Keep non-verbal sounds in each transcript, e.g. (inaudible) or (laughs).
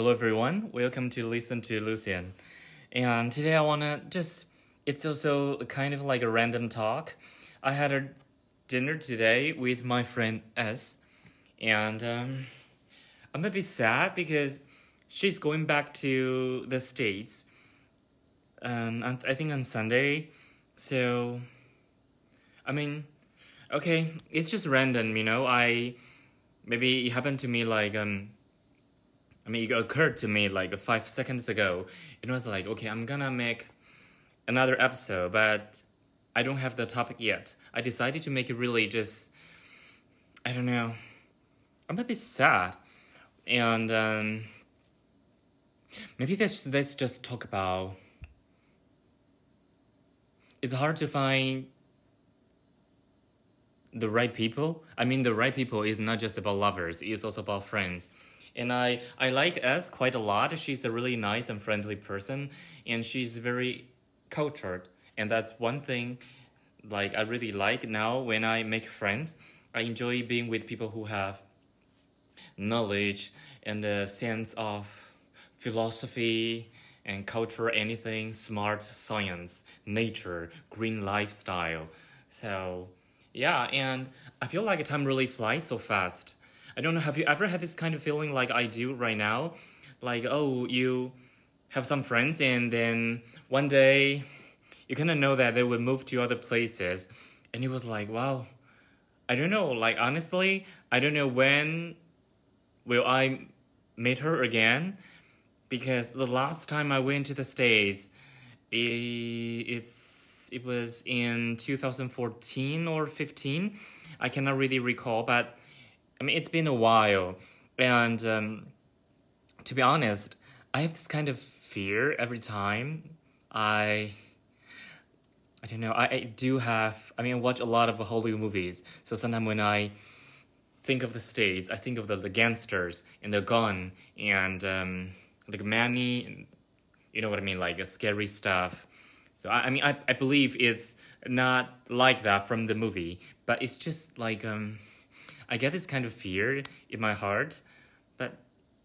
Hello, everyone. Welcome to Listen to Lucian. And today I want to just, it's also kind of like a random talk. I had a dinner today with my friend S. And um, I'm a bit sad because she's going back to the States. Um, I think on Sunday. So, I mean, okay, it's just random, you know. I maybe it happened to me like um I mean, it occurred to me like five seconds ago. It was like, okay, I'm gonna make another episode, but I don't have the topic yet. I decided to make it really just, I don't know, I'm a bit sad. And um, maybe let's, let's just talk about. It's hard to find the right people. I mean, the right people is not just about lovers, it's also about friends and I I like S quite a lot. She's a really nice and friendly person, and she's very cultured, and that's one thing. Like I really like now when I make friends, I enjoy being with people who have knowledge and a sense of philosophy and culture, anything smart science, nature, green lifestyle. So yeah, and I feel like time really flies so fast I don't know, have you ever had this kind of feeling like I do right now? Like, oh, you have some friends and then one day you kind of know that they would move to other places. And it was like, wow, I don't know, like honestly, I don't know when will I meet her again because the last time I went to the States, it's it was in 2014 or 15. I cannot really recall, but I mean, it's been a while, and um, to be honest, I have this kind of fear every time I. I don't know. I, I do have. I mean, I watch a lot of Hollywood movies, so sometimes when I think of the states, I think of the, the gangsters and the gun and um, many, you know what I mean, like scary stuff. So I, I mean, I, I believe it's not like that from the movie, but it's just like um I get this kind of fear in my heart, but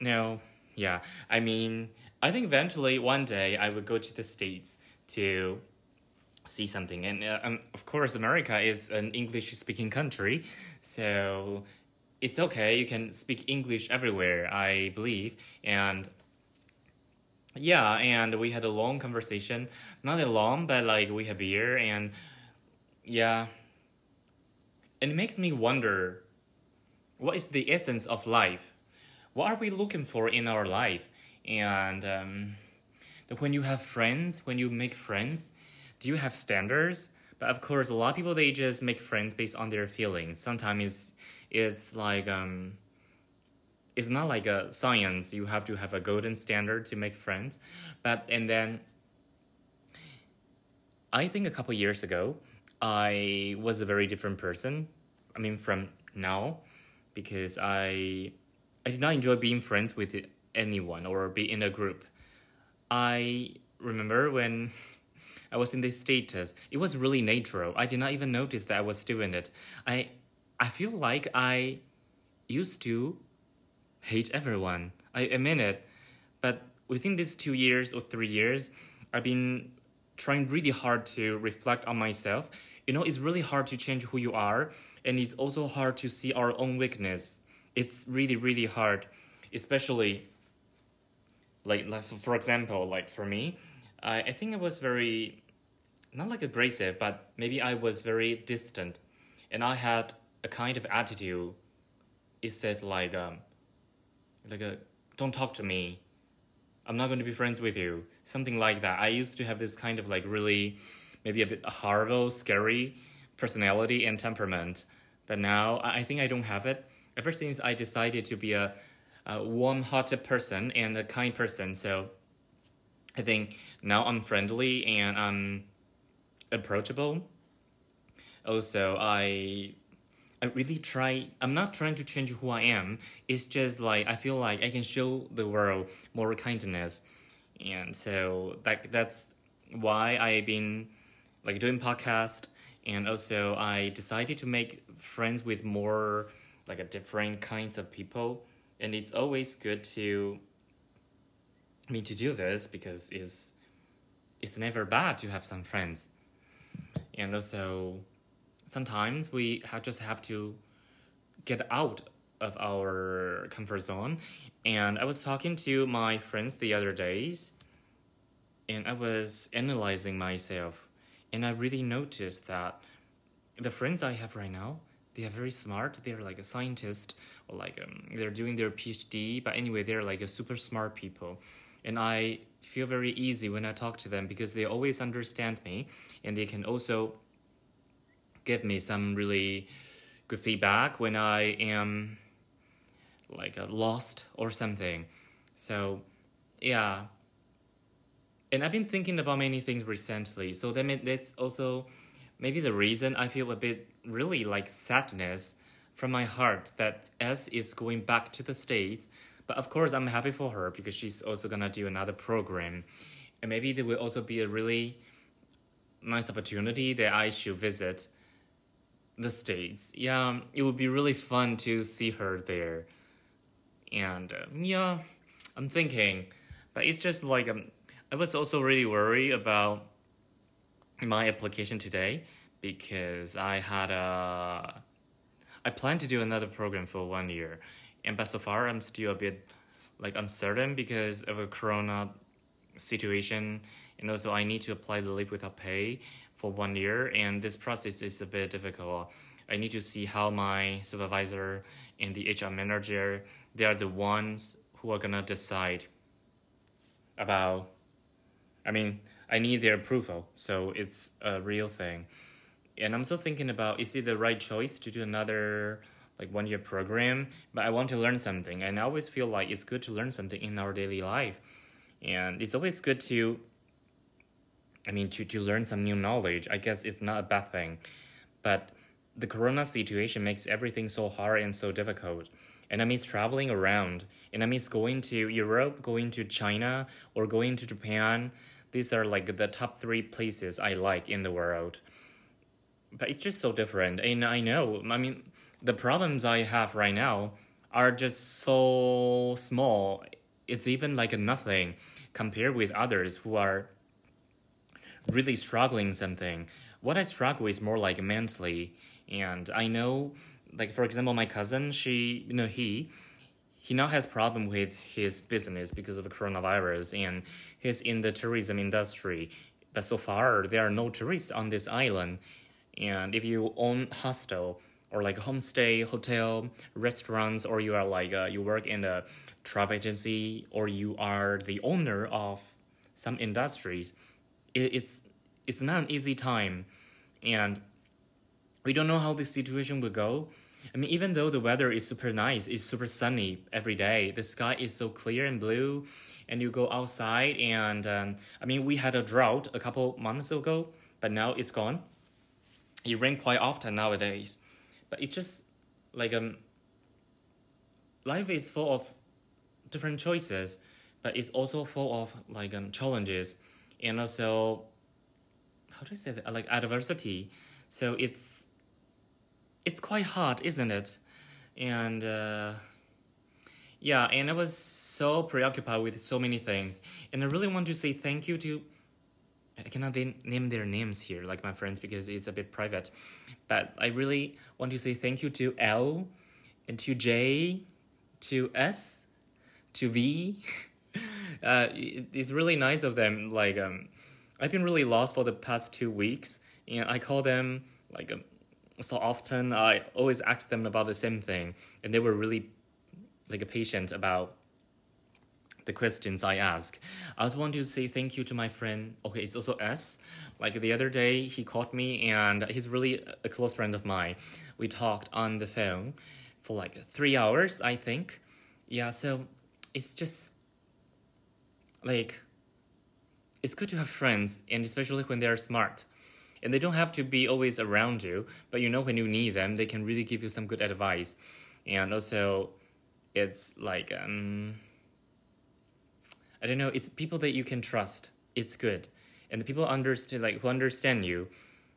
no, yeah. I mean, I think eventually one day I would go to the States to see something. And uh, um, of course, America is an English speaking country, so it's okay. You can speak English everywhere, I believe. And yeah, and we had a long conversation. Not that long, but like we had beer and yeah. And it makes me wonder what is the essence of life? What are we looking for in our life? And um, when you have friends, when you make friends, do you have standards? But of course, a lot of people they just make friends based on their feelings. Sometimes it's it's like um, it's not like a science. You have to have a golden standard to make friends. But and then I think a couple years ago, I was a very different person. I mean, from now, because I I did not enjoy being friends with anyone or be in a group. I remember when (laughs) I was in this status, it was really natural. I did not even notice that I was doing it. I I feel like I used to hate everyone. I admit it. But within these two years or three years, I've been trying really hard to reflect on myself you know it's really hard to change who you are and it's also hard to see our own weakness. It's really really hard especially like, like for example like for me I, I think i was very not like abrasive, but maybe i was very distant. And i had a kind of attitude. It says like um like a don't talk to me. I'm not going to be friends with you. Something like that. I used to have this kind of like really maybe a bit horrible, scary personality and temperament. But now I think I don't have it. Ever since I decided to be a, a warm-hearted person and a kind person, so I think now I'm friendly and I'm approachable. Also, I I really try. I'm not trying to change who I am. It's just like I feel like I can show the world more kindness, and so like that's why I've been like doing podcast and also I decided to make friends with more like a different kinds of people. And it's always good to me to do this because it's it's never bad to have some friends, and also sometimes we have just have to get out of our comfort zone. And I was talking to my friends the other days, and I was analyzing myself, and I really noticed that the friends I have right now, they are very smart. They're like a scientist or like um, they're doing their PhD. But anyway, they're like a super smart people, and I feel very easy when I talk to them because they always understand me, and they can also give me some really good feedback when I am like uh, lost or something. So, yeah. And I've been thinking about many things recently. So that may, that's also maybe the reason I feel a bit really like sadness from my heart that S is going back to the States. But of course, I'm happy for her because she's also gonna do another program. And maybe there will also be a really nice opportunity that I should visit the States. Yeah, it would be really fun to see her there. And uh, yeah, I'm thinking, but it's just like um, I was also really worried about my application today because I had a I plan to do another program for one year, and but so far I'm still a bit like uncertain because of a corona situation, and also I need to apply the leave without pay for one year, and this process is a bit difficult. I need to see how my supervisor and the HR manager they are the ones who are gonna decide about. I mean, I need their approval, so it's a real thing. And I'm still thinking about is it the right choice to do another like one year program? But I want to learn something, and I always feel like it's good to learn something in our daily life, and it's always good to. I mean, to to learn some new knowledge. I guess it's not a bad thing, but the corona situation makes everything so hard and so difficult. And I miss traveling around. And I miss going to Europe, going to China, or going to Japan. These are like the top three places I like in the world. But it's just so different. And I know, I mean, the problems I have right now are just so small. It's even like nothing compared with others who are really struggling something. What I struggle is more like mentally and I know, like for example, my cousin, she, you know, he, he now has problem with his business because of the coronavirus, and he's in the tourism industry. But so far, there are no tourists on this island, and if you own hostel or like homestay, hotel, restaurants, or you are like uh, you work in a travel agency, or you are the owner of some industries, it, it's it's not an easy time, and we don't know how this situation will go. I mean, even though the weather is super nice, it's super sunny every day. The sky is so clear and blue, and you go outside, and um, I mean, we had a drought a couple months ago, but now it's gone. It rains quite often nowadays, but it's just like um, life is full of different choices, but it's also full of like um challenges, and also how do I say that like adversity. So it's it's quite hard, isn't it? And uh, yeah, and I was so preoccupied with so many things, and I really want to say thank you to. I cannot name their names here, like my friends, because it's a bit private. But I really want to say thank you to L, and to J, to S, to V. (laughs) uh, it's really nice of them. Like, um, I've been really lost for the past two weeks, and I call them like um, so often I always ask them about the same thing, and they were really like patient about the questions I ask. I also want to say thank you to my friend. Okay, it's also S. Like the other day, he called me, and he's really a close friend of mine. We talked on the phone for like three hours, I think. Yeah, so it's just like it's good to have friends, and especially when they're smart and they don't have to be always around you but you know when you need them they can really give you some good advice. And also it's like um i don't know it's people that you can trust. It's good. And the people understand like who understand you.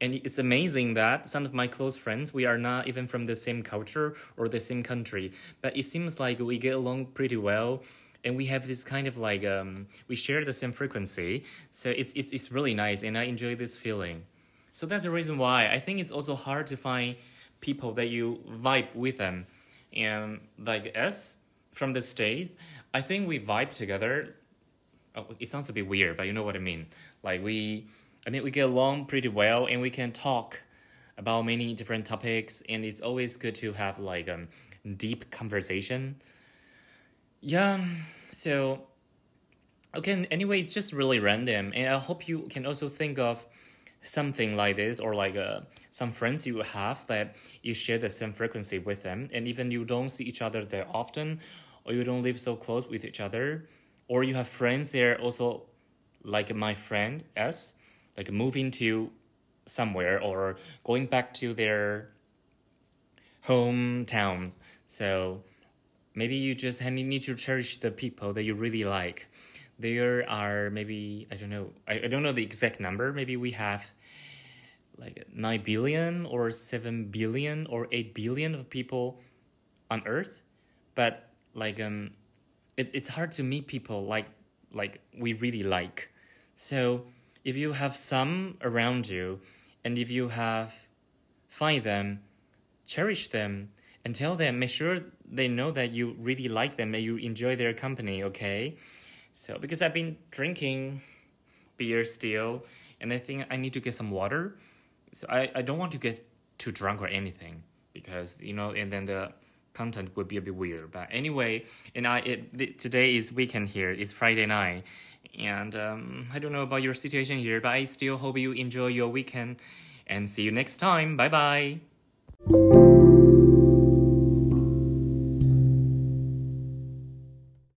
And it's amazing that some of my close friends we are not even from the same culture or the same country. But it seems like we get along pretty well. And we have this kind of like um we share the same frequency. So it's it's, it's really nice. And i enjoy this feeling so that's the reason why. I think it's also hard to find people that you vibe with them. And like us from the states i think we vibe together. Oh, it sounds a bit weird but you know what i mean. Like we i mean we get along pretty well and we can talk about many different topics and it's always good to have like um deep conversation. Yeah, so okay, anyway, it's just really random, and I hope you can also think of something like this or like uh, some friends you have that you share the same frequency with them, and even you don't see each other that often, or you don't live so close with each other, or you have friends there also like my friend S, like moving to somewhere or going back to their hometowns. So maybe you just need to cherish the people that you really like there are maybe i don't know I, I don't know the exact number. Maybe we have like 9 billion or 7 billion or 8 billion of people on earth. But like um it's it's hard to meet people like like we really like. So if you have some around you and if you have find them cherish them and tell them make sure they know that you really like them and you enjoy their company okay so because i've been drinking beer still and i think i need to get some water. So i, I don't want to get too drunk or anything because you know and then the content would be a bit weird. But anyway and i it, today is weekend here it's friday night and um, i don't know about your situation here but i still hope you enjoy your weekend and see you next time. Bye bye